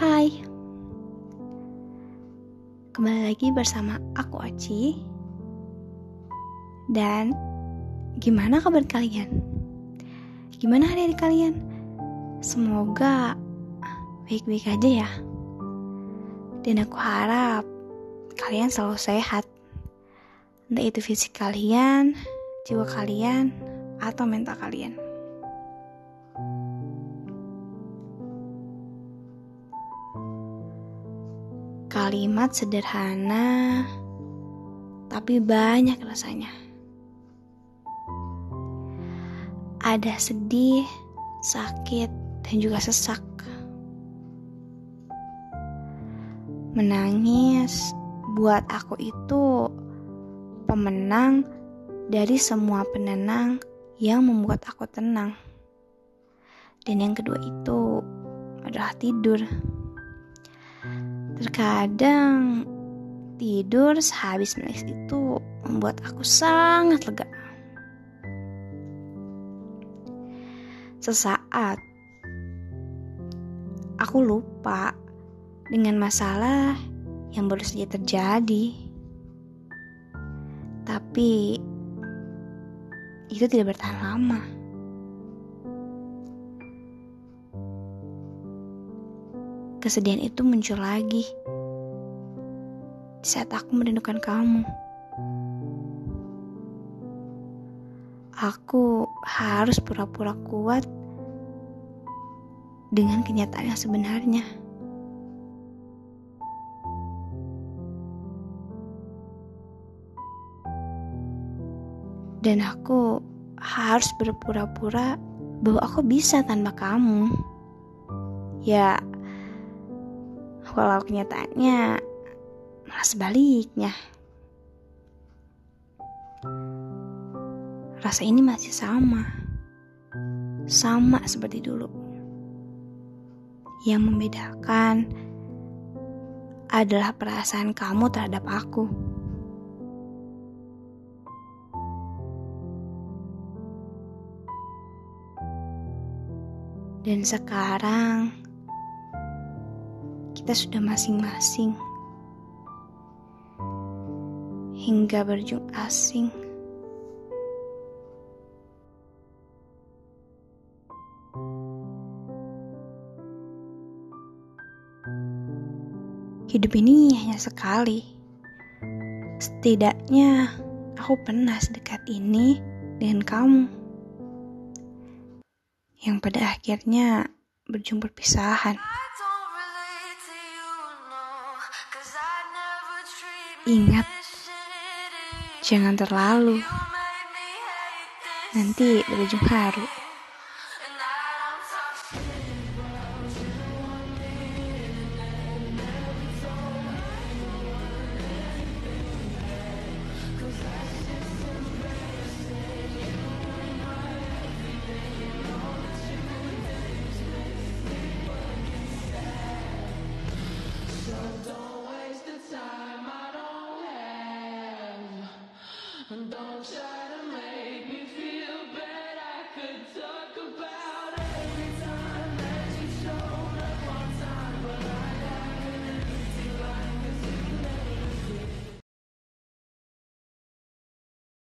Hai. Kembali lagi bersama aku Oci. Dan Gimana kabar kalian? Gimana hari-hari kalian? Semoga Baik-baik aja ya. Dan aku harap Kalian selalu sehat. Entah itu fisik kalian Jiwa kalian Atau mental kalian Kalimat sederhana, tapi banyak rasanya. Ada sedih, sakit, dan juga sesak. Menangis buat aku itu pemenang dari semua penenang yang membuat aku tenang. Dan yang kedua itu adalah tidur. Terkadang tidur sehabis menangis itu membuat aku sangat lega. Sesaat aku lupa dengan masalah yang baru saja terjadi. Tapi itu tidak bertahan lama. Kesedihan itu muncul lagi saat aku merindukan kamu. Aku harus pura-pura kuat dengan kenyataan yang sebenarnya. Dan aku harus berpura-pura bahwa aku bisa tanpa kamu. Ya, walau kenyataannya malah sebaliknya. Rasa ini masih sama. Sama seperti dulu. Yang membedakan adalah perasaan kamu terhadap aku. Dan sekarang kita sudah masing-masing hingga berujung asing. Hidup ini hanya sekali. Setidaknya aku pernah sedekat ini dengan kamu. Yang pada akhirnya berjumpa perpisahan. Ingat, jangan terlalu. Nanti berujung haru. Don't stop.